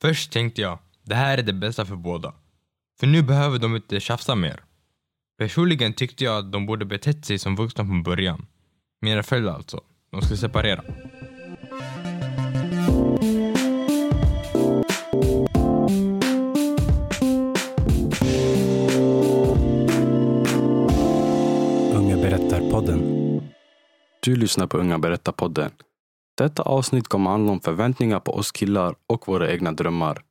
Först tänkte jag, det här är det bästa för båda. För nu behöver de inte tjafsa mer. Personligen tyckte jag att de borde betett sig som vuxna från början. Mina föräldrar alltså. De skulle separera. Unga berättar-podden. Du lyssnar på Unga berättar-podden. Detta avsnitt kommer handla om förväntningar på oss killar och våra egna drömmar.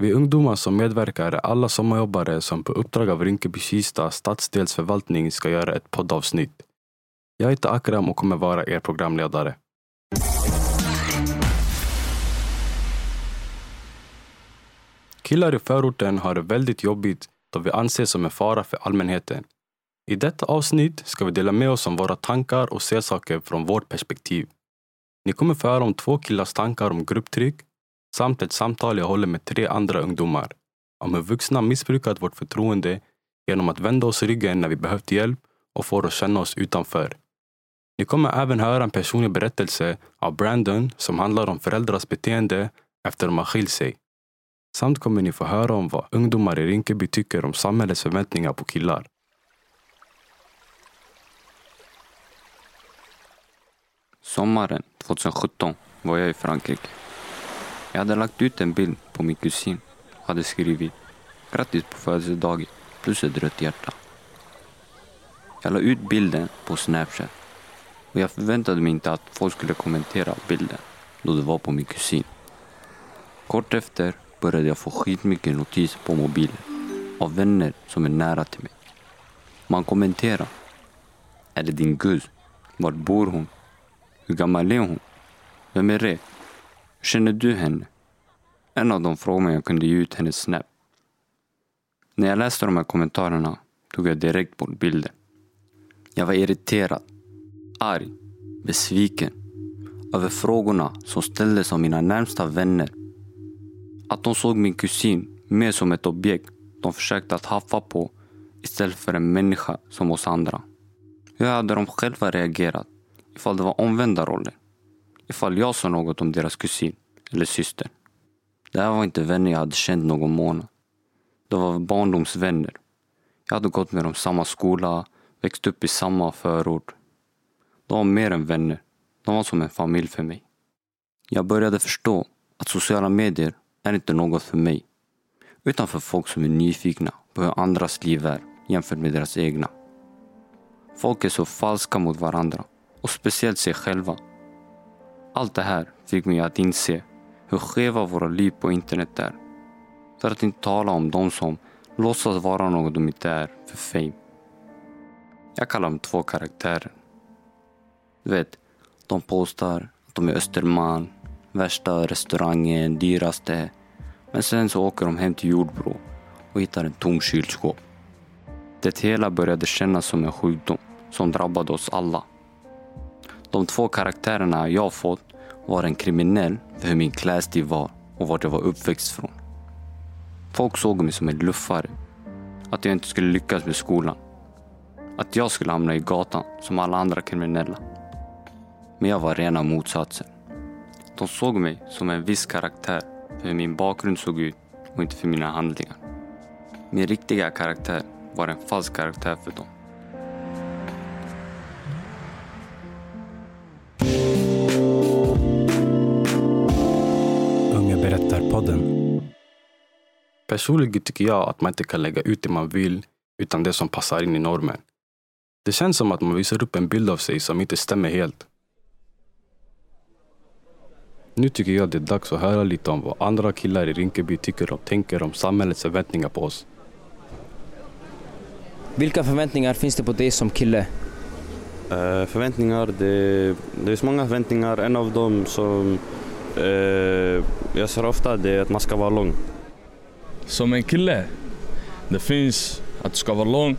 Vi ungdomar som medverkar är alla sommarjobbare som på uppdrag av Rinkeby-Kista stadsdelsförvaltning ska göra ett poddavsnitt. Jag heter Akram och kommer vara er programledare. Killar i förorten har det väldigt jobbigt då vi anses som en fara för allmänheten. I detta avsnitt ska vi dela med oss om våra tankar och se saker från vårt perspektiv. Ni kommer få höra om två killars tankar om grupptryck samt ett samtal jag håller med tre andra ungdomar om hur vuxna missbrukat vårt förtroende genom att vända oss ryggen när vi behövt hjälp och får oss känna oss utanför. Ni kommer även höra en personlig berättelse av Brandon som handlar om föräldrars beteende efter de har skilt sig. Samt kommer ni få höra om vad ungdomar i Rinkeby tycker om samhällets förväntningar på killar. Sommaren 2017 var jag i Frankrike. Jag hade lagt ut en bild på min kusin och hade skrivit grattis på födelsedagen plus ett rött hjärta. Jag la ut bilden på Snapchat och jag förväntade mig inte att folk skulle kommentera bilden då det var på min kusin. Kort efter började jag få skitmycket notiser på mobilen av vänner som är nära till mig. Man kommenterar. Är det din guzz? Var bor hon? Hur gammal är hon? Vem är det? Känner du henne? En av de frågorna jag kunde ge ut hennes snap. När jag läste de här kommentarerna tog jag direkt bort bilden. Jag var irriterad, arg, besviken över frågorna som ställdes av mina närmsta vänner. Att de såg min kusin mer som ett objekt de försökte att haffa på istället för en människa som oss andra. Hur hade de själva reagerat ifall det var omvända roller? Ifall jag sa något om deras kusin eller syster. Det här var inte vänner jag hade känt någon månad. Det var barndomsvänner. Jag hade gått med dem samma skola, växt upp i samma förort. De var mer än vänner. De var som en familj för mig. Jag började förstå att sociala medier är inte något för mig. Utan för folk som är nyfikna på hur andras liv är jämfört med deras egna. Folk är så falska mot varandra och speciellt sig själva. Allt det här fick mig att inse hur skeva våra liv på internet är. För att inte tala om de som låtsas vara något de inte är för fame. Jag kallar dem två karaktärer. Du vet, de påstår att de är Östermalm, värsta restaurangen, dyraste. Men sen så åker de hem till Jordbro och hittar en tom kylskåp. Det hela började kännas som en sjukdom som drabbade oss alla. De två karaktärerna jag fått var en kriminell för hur min klädstil var och vart jag var uppväxt från. Folk såg mig som en luffare. Att jag inte skulle lyckas med skolan. Att jag skulle hamna i gatan som alla andra kriminella. Men jag var rena motsatsen. De såg mig som en viss karaktär för hur min bakgrund såg ut och inte för mina handlingar. Min riktiga karaktär var en falsk karaktär för dem. Personligen tycker jag att man inte kan lägga ut det man vill utan det som passar in i normen. Det känns som att man visar upp en bild av sig som inte stämmer helt. Nu tycker jag det är dags att höra lite om vad andra killar i Rinkeby tycker och tänker om samhällets förväntningar på oss. Vilka förväntningar finns det på dig som kille? Eh, förväntningar, det, det är så många förväntningar. En av dem som eh, jag ser ofta det är att man ska vara lång. Som en kille, det finns att du ska vara lång,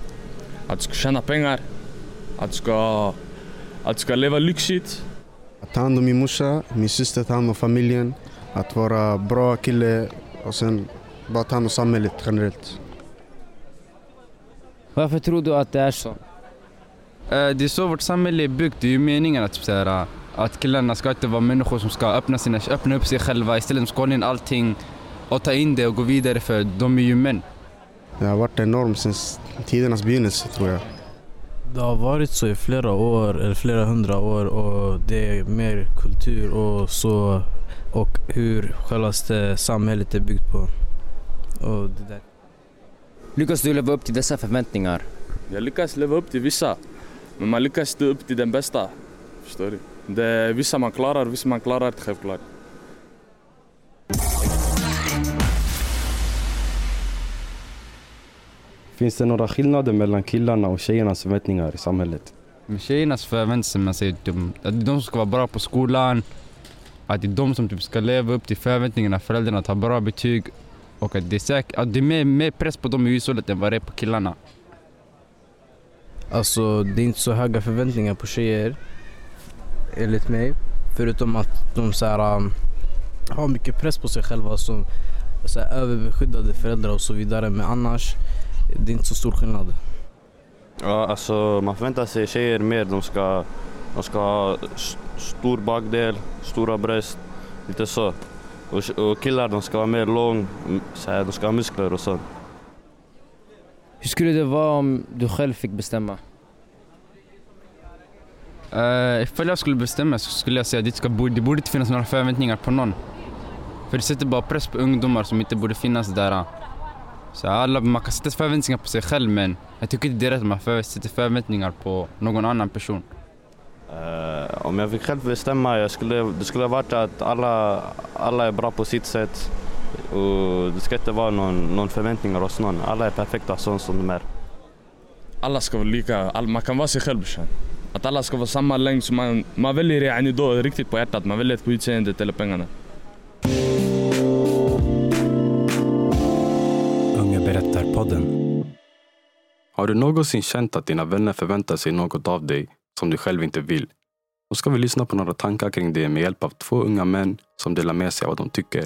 att du ska tjäna pengar, att du ska, att du ska leva lyxigt. Att ta hand om min morsa, min syster, ta hand om familjen. Att vara bra kille och sen bara ta hand om samhället generellt. Varför tror du att det är så? Eh, Det är så vårt samhälle är byggt. Det är ju meningen att, så här, att killarna ska inte vara människor som ska öppna, sina, öppna upp sig själva. Istället ska de in allting att ta in det och gå vidare för de är ju män. Det har varit en norm sedan tidernas begynnelse tror jag. Det har varit så i flera år, eller flera hundra år och det är mer kultur och så och hur självaste samhället är byggt på. Och det där. Lyckas du leva upp till dessa förväntningar? Jag lyckas leva upp till vissa, men man lyckas inte upp till den bästa. Förstår du? Det är vissa man klarar, vissa man klarar inte självklart. Finns det några skillnader mellan killarna och tjejernas förväntningar i samhället? Men tjejernas förväntar sig att de, att de ska vara bra på skolan, att det är de som typ ska leva upp till förväntningarna, föräldrarna tar bra betyg och att det är, säkert, att det är mer, mer press på dem i hushållet än vad det är på killarna. Alltså det är inte så höga förväntningar på tjejer. Enligt mig. Förutom att de så här, um, har mycket press på sig själva som så här, överbeskyddade föräldrar och så vidare. Men annars det är inte så stor skillnad. Ja, alltså man förväntar sig tjejer mer. De ska, de ska ha stor bakdel, stora bröst, lite så. Och, och killar de ska vara mer lång, så här, de ska ha muskler och sånt. Hur skulle det vara om du själv fick bestämma? Uh, ifall jag skulle bestämma så skulle jag säga att det, ska, det borde inte finnas några förväntningar på någon. För det sätter bara press på ungdomar som inte borde finnas där. Så alla, man kan sätta förväntningar på sig själv men jag tycker inte det är rätt att man för- sätter förväntningar på någon annan person. Eh, om jag fick själv bestämma, jag skulle, det skulle ha varit att alla, alla är bra på sitt sätt. Och det ska inte vara någon, någon förväntningar hos någon. Alla är perfekta så som de är. Alla ska vara lika, all, man kan vara sig själv brorsan. Att alla ska vara samma längd så man, man väljer yani då riktigt på hjärtat. Man väljer på utseendet eller pengarna. Har du någonsin känt att dina vänner förväntar sig något av dig som du själv inte vill? Då ska vi lyssna på några tankar kring det med hjälp av två unga män som delar med sig av vad de tycker.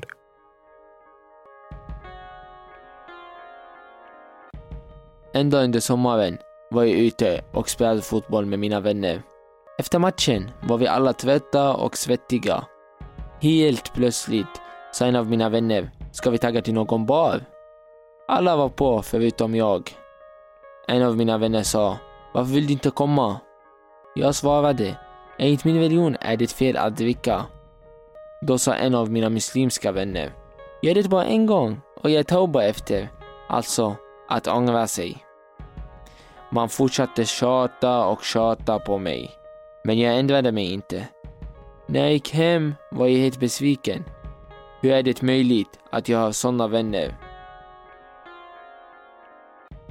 En dag under sommaren var jag ute och spelade fotboll med mina vänner. Efter matchen var vi alla trötta och svettiga. Helt plötsligt sa en av mina vänner, ska vi tagga till någon bar? Alla var på förutom jag. En av mina vänner sa, varför vill du inte komma? Jag svarade, enligt min religion är det fel att dricka. Då sa en av mina muslimska vänner, gör det bara en gång och jag tauba efter. Alltså, att ångra sig. Man fortsatte tjata och tjata på mig. Men jag ändrade mig inte. När jag gick hem var jag helt besviken. Hur är det möjligt att jag har sådana vänner?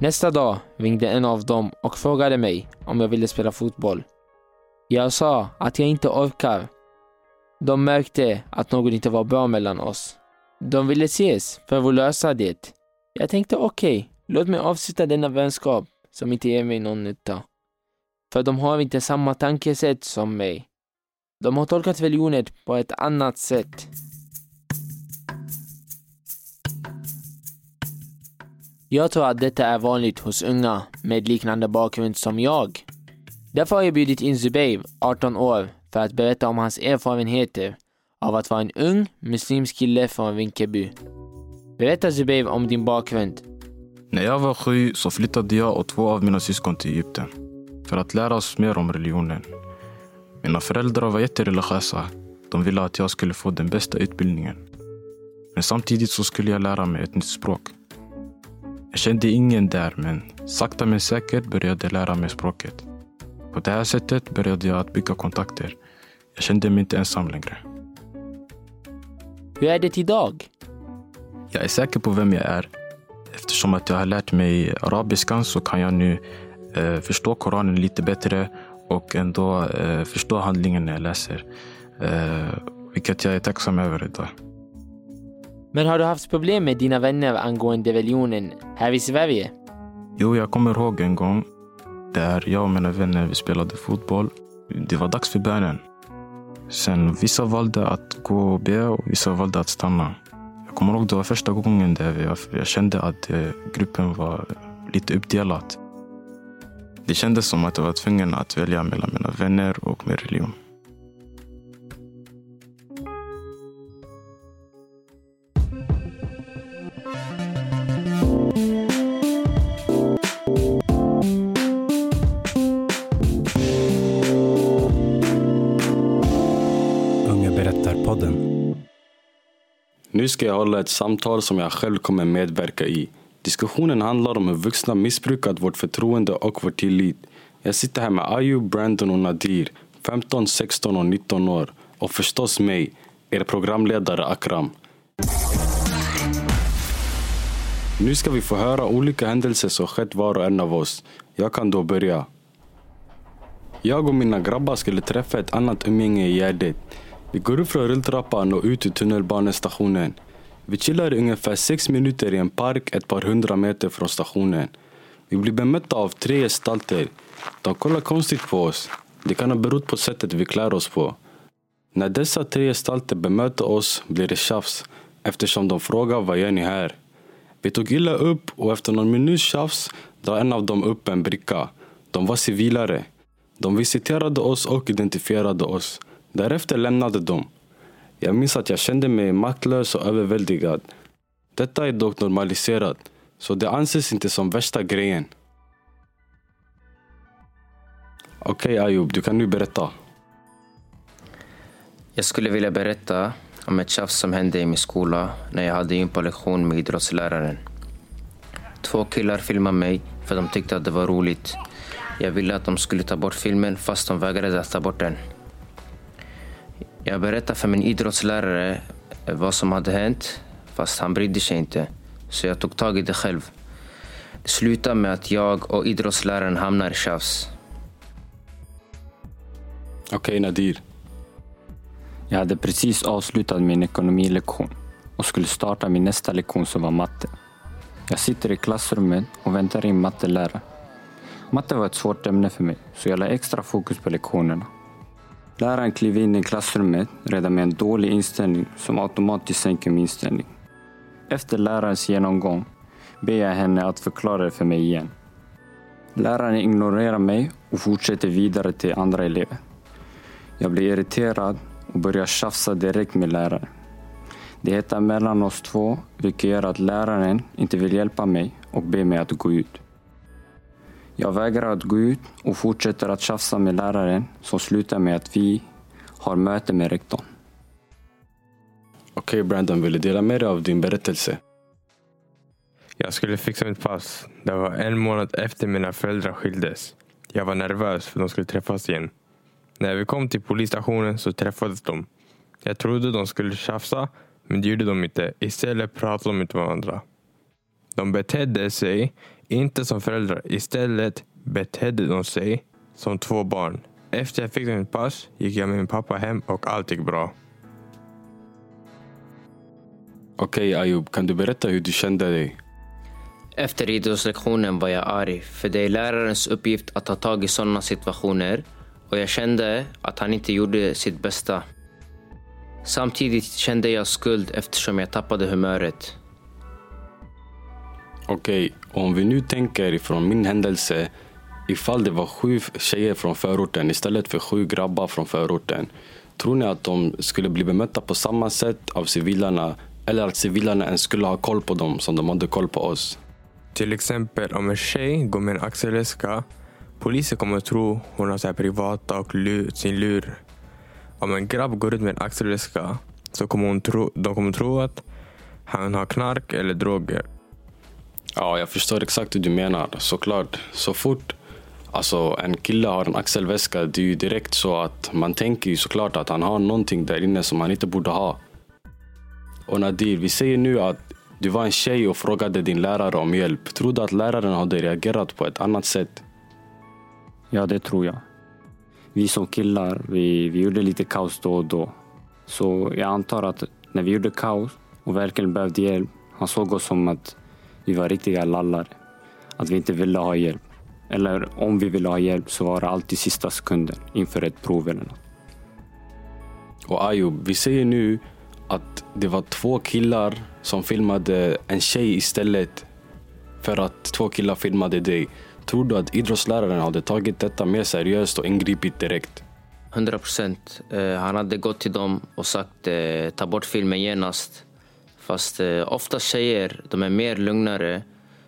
Nästa dag ringde en av dem och frågade mig om jag ville spela fotboll. Jag sa att jag inte orkar. De märkte att något inte var bra mellan oss. De ville ses för att lösa det. Jag tänkte okej, låt mig avsluta denna vänskap som inte ger mig någon nytta. För de har inte samma tankesätt som mig. De har tolkat religionen på ett annat sätt. Jag tror att detta är vanligt hos unga med liknande bakgrund som jag. Därför har jag bjudit in Zubair, 18 år, för att berätta om hans erfarenheter av att vara en ung muslimsk kille från Rinkeby. Berätta Zubair om din bakgrund. När jag var sju så flyttade jag och två av mina syskon till Egypten för att lära oss mer om religionen. Mina föräldrar var jättereligiösa. De ville att jag skulle få den bästa utbildningen. Men samtidigt så skulle jag lära mig ett nytt språk. Jag kände ingen där, men sakta men säkert började jag lära mig språket. På det här sättet började jag att bygga kontakter. Jag kände mig inte ensam längre. Hur är det idag? Jag är säker på vem jag är. Eftersom att jag har lärt mig arabiskan så kan jag nu eh, förstå Koranen lite bättre och ändå eh, förstå handlingen när jag läser. Eh, vilket jag är tacksam över idag. Men har du haft problem med dina vänner angående religionen här i Sverige? Jo, jag kommer ihåg en gång där jag och mina vänner vi spelade fotboll. Det var dags för bönen. Sen vissa valde att gå och be och vissa valde att stanna. Jag kommer ihåg det var första gången där jag, jag kände att eh, gruppen var lite uppdelad. Det kändes som att jag var tvungen att välja mellan mina vänner och min religion. Nu ska jag hålla ett samtal som jag själv kommer medverka i. Diskussionen handlar om hur vuxna missbrukat vårt förtroende och vår tillit. Jag sitter här med Ayu, Brandon och Nadir, 15, 16 och 19 år. Och förstås mig, er programledare Akram. Nu ska vi få höra olika händelser som skett var och en av oss. Jag kan då börja. Jag och mina grabbar skulle träffa ett annat umgänge i Gärdet. Vi går upp från rulltrappan och ut ur tunnelbanestationen. Vi chillar i ungefär sex minuter i en park ett par hundra meter från stationen. Vi blir bemötta av tre gestalter. De kollar konstigt på oss. Det kan ha berott på sättet vi klär oss på. När dessa tre gestalter bemöter oss blir det tjafs eftersom de frågar vad gör ni här? Vi tog illa upp och efter någon minuts tjafs drar en av dem upp en bricka. De var civilare. De visiterade oss och identifierade oss. Därefter lämnade de. Jag minns att jag kände mig maktlös och överväldigad. Detta är dock normaliserat, så det anses inte som värsta grejen. Okej okay, Ayub, du kan nu berätta. Jag skulle vilja berätta om ett tjafs som hände i min skola när jag hade gympalektion med idrottsläraren. Två killar filmade mig för de tyckte att det var roligt. Jag ville att de skulle ta bort filmen fast de vägrade att ta bort den. Jag berättade för min idrottslärare eh, vad som hade hänt fast han brydde sig inte. Så jag tog tag i det själv. Det slutade med att jag och idrottsläraren hamnar i tjafs. Okej okay, Nadir. Jag hade precis avslutat min ekonomilektion och skulle starta min nästa lektion som var matte. Jag sitter i klassrummet och väntar in mattelärare. Matte var ett svårt ämne för mig, så jag la extra fokus på lektionerna. Läraren kliver in i klassrummet redan med en dålig inställning som automatiskt sänker min ställning. Efter lärarens genomgång ber jag henne att förklara det för mig igen. Läraren ignorerar mig och fortsätter vidare till andra elever. Jag blir irriterad och börjar tjafsa direkt med läraren. Det hettar mellan oss två, vilket gör att läraren inte vill hjälpa mig och ber mig att gå ut. Jag vägrar att gå ut och fortsätter att tjafsa med läraren som slutar med att vi har möte med rektorn. Okej okay, Brandon, vill du dela med dig av din berättelse? Jag skulle fixa mitt pass. Det var en månad efter mina föräldrar skildes. Jag var nervös för de skulle träffas igen. När vi kom till polisstationen så träffades de. Jag trodde de skulle tjafsa, men det gjorde de inte. Istället pratade de med varandra. De betedde sig inte som föräldrar. Istället betedde de sig som två barn. Efter jag fick mitt pass gick jag med min pappa hem och allt gick bra. Okej okay, Ayub, kan du berätta hur du kände dig? Efter idrottslektionen var jag arg, för det är lärarens uppgift att ta tag i sådana situationer och jag kände att han inte gjorde sitt bästa. Samtidigt kände jag skuld eftersom jag tappade humöret. Okej, okay, om vi nu tänker ifrån min händelse ifall det var sju tjejer från förorten istället för sju grabbar från förorten. Tror ni att de skulle bli bemötta på samma sätt av civilarna eller att civilarna ens skulle ha koll på dem som de hade koll på oss? Till exempel om en tjej går med en axelväska Polisen kommer att tro hon har så här privata och lur, sin lur. Om en grabb går ut med en axelväska så kommer hon tro, de kommer tro att han har knark eller droger. Ja, jag förstår exakt hur du menar. Såklart. Så fort alltså, en kille har en axelväska, det är ju direkt så att man tänker ju såklart att han har någonting där inne som han inte borde ha. Och Nadir, vi säger nu att du var en tjej och frågade din lärare om hjälp. Tror du att läraren hade reagerat på ett annat sätt? Ja, det tror jag. Vi som killar, vi, vi gjorde lite kaos då och då. Så jag antar att när vi gjorde kaos och verkligen behövde hjälp, han såg oss som att vi var riktiga lallare. Att vi inte ville ha hjälp. Eller om vi ville ha hjälp så var det alltid sista sekunden inför ett prov eller något. Och Ayub, vi säger nu att det var två killar som filmade en tjej istället för att två killar filmade dig. Tror du att idrottsläraren hade tagit detta mer seriöst och ingripit direkt? 100 procent. Eh, han hade gått till dem och sagt eh, ta bort filmen genast. Fast eh, ofta tjejer, de är mer lugnare.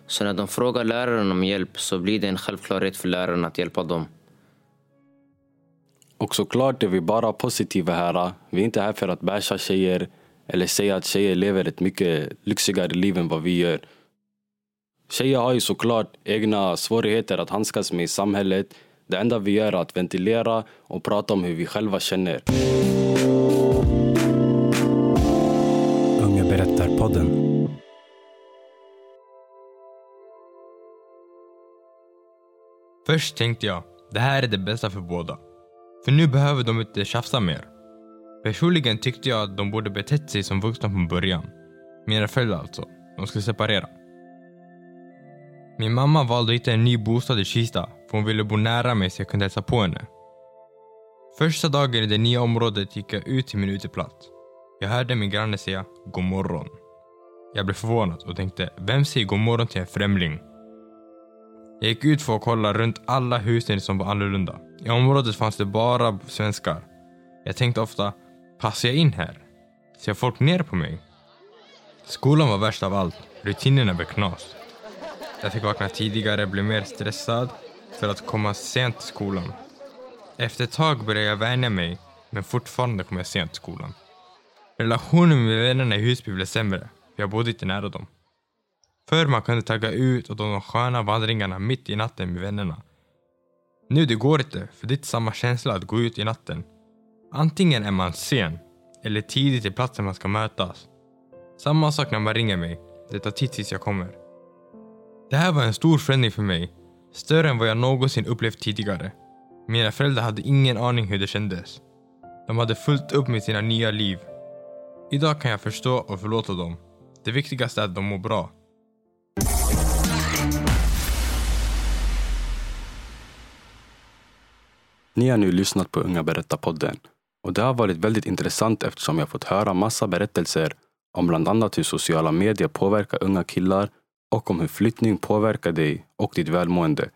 Så när de frågar läraren om hjälp så blir det en självklarhet för läraren att hjälpa dem. Och såklart är vi bara positiva här. Vi är inte här för att basha tjejer eller säga att tjejer lever ett mycket lyxigare liv än vad vi gör. Tjejer har ju såklart egna svårigheter att handskas med i samhället. Det enda vi gör är att ventilera och prata om hur vi själva känner. Först tänkte jag, det här är det bästa för båda. För nu behöver de inte tjafsa mer. Personligen tyckte jag att de borde betett sig som vuxna från början. Mina föräldrar alltså. De skulle separera. Min mamma valde att hitta en ny bostad i Kista för hon ville bo nära mig så jag kunde hälsa på henne. Första dagen i det nya området gick jag ut till min uteplats. Jag hörde min granne säga god morgon. Jag blev förvånad och tänkte, vem säger god morgon till en främling? Jag gick ut för att kolla runt alla husen som var annorlunda. I området fanns det bara svenskar. Jag tänkte ofta, passar jag in här? Ser folk ner på mig? Skolan var värst av allt. Rutinerna blev knas. Jag fick vakna tidigare, blev mer stressad för att komma sent till skolan. Efter ett tag började jag vänja mig, men fortfarande kom jag sent till skolan. Relationen med vännerna i Husby blev sämre, för jag bodde inte nära dem. Förr man kunde tagga ut och de sköna vandringarna mitt i natten med vännerna. Nu det går inte, för det är inte samma känsla att gå ut i natten. Antingen är man sen, eller tidigt till platsen man ska mötas. Samma sak när man ringer mig. Det tar tid tills jag kommer. Det här var en stor förändring för mig. Större än vad jag någonsin upplevt tidigare. Mina föräldrar hade ingen aning hur det kändes. De hade fullt upp med sina nya liv. Idag kan jag förstå och förlåta dem. Det viktigaste är att de mår bra. Ni har nu lyssnat på Unga berättar-podden. Och det har varit väldigt intressant eftersom jag fått höra massa berättelser om bland annat hur sociala medier påverkar unga killar och om hur flyttning påverkar dig och ditt välmående.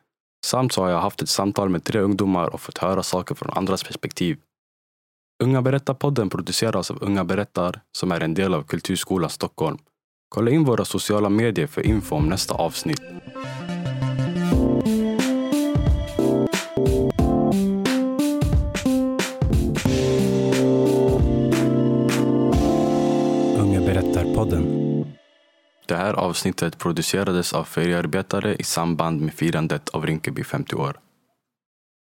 Samt så har jag haft ett samtal med tre ungdomar och fått höra saker från andras perspektiv. Unga berättar-podden produceras av Unga berättar som är en del av Kulturskolan Stockholm. Kolla in våra sociala medier för info om nästa avsnitt. Berättar-podden. Det här avsnittet producerades av feriearbetare i samband med firandet av Rinkeby 50 år.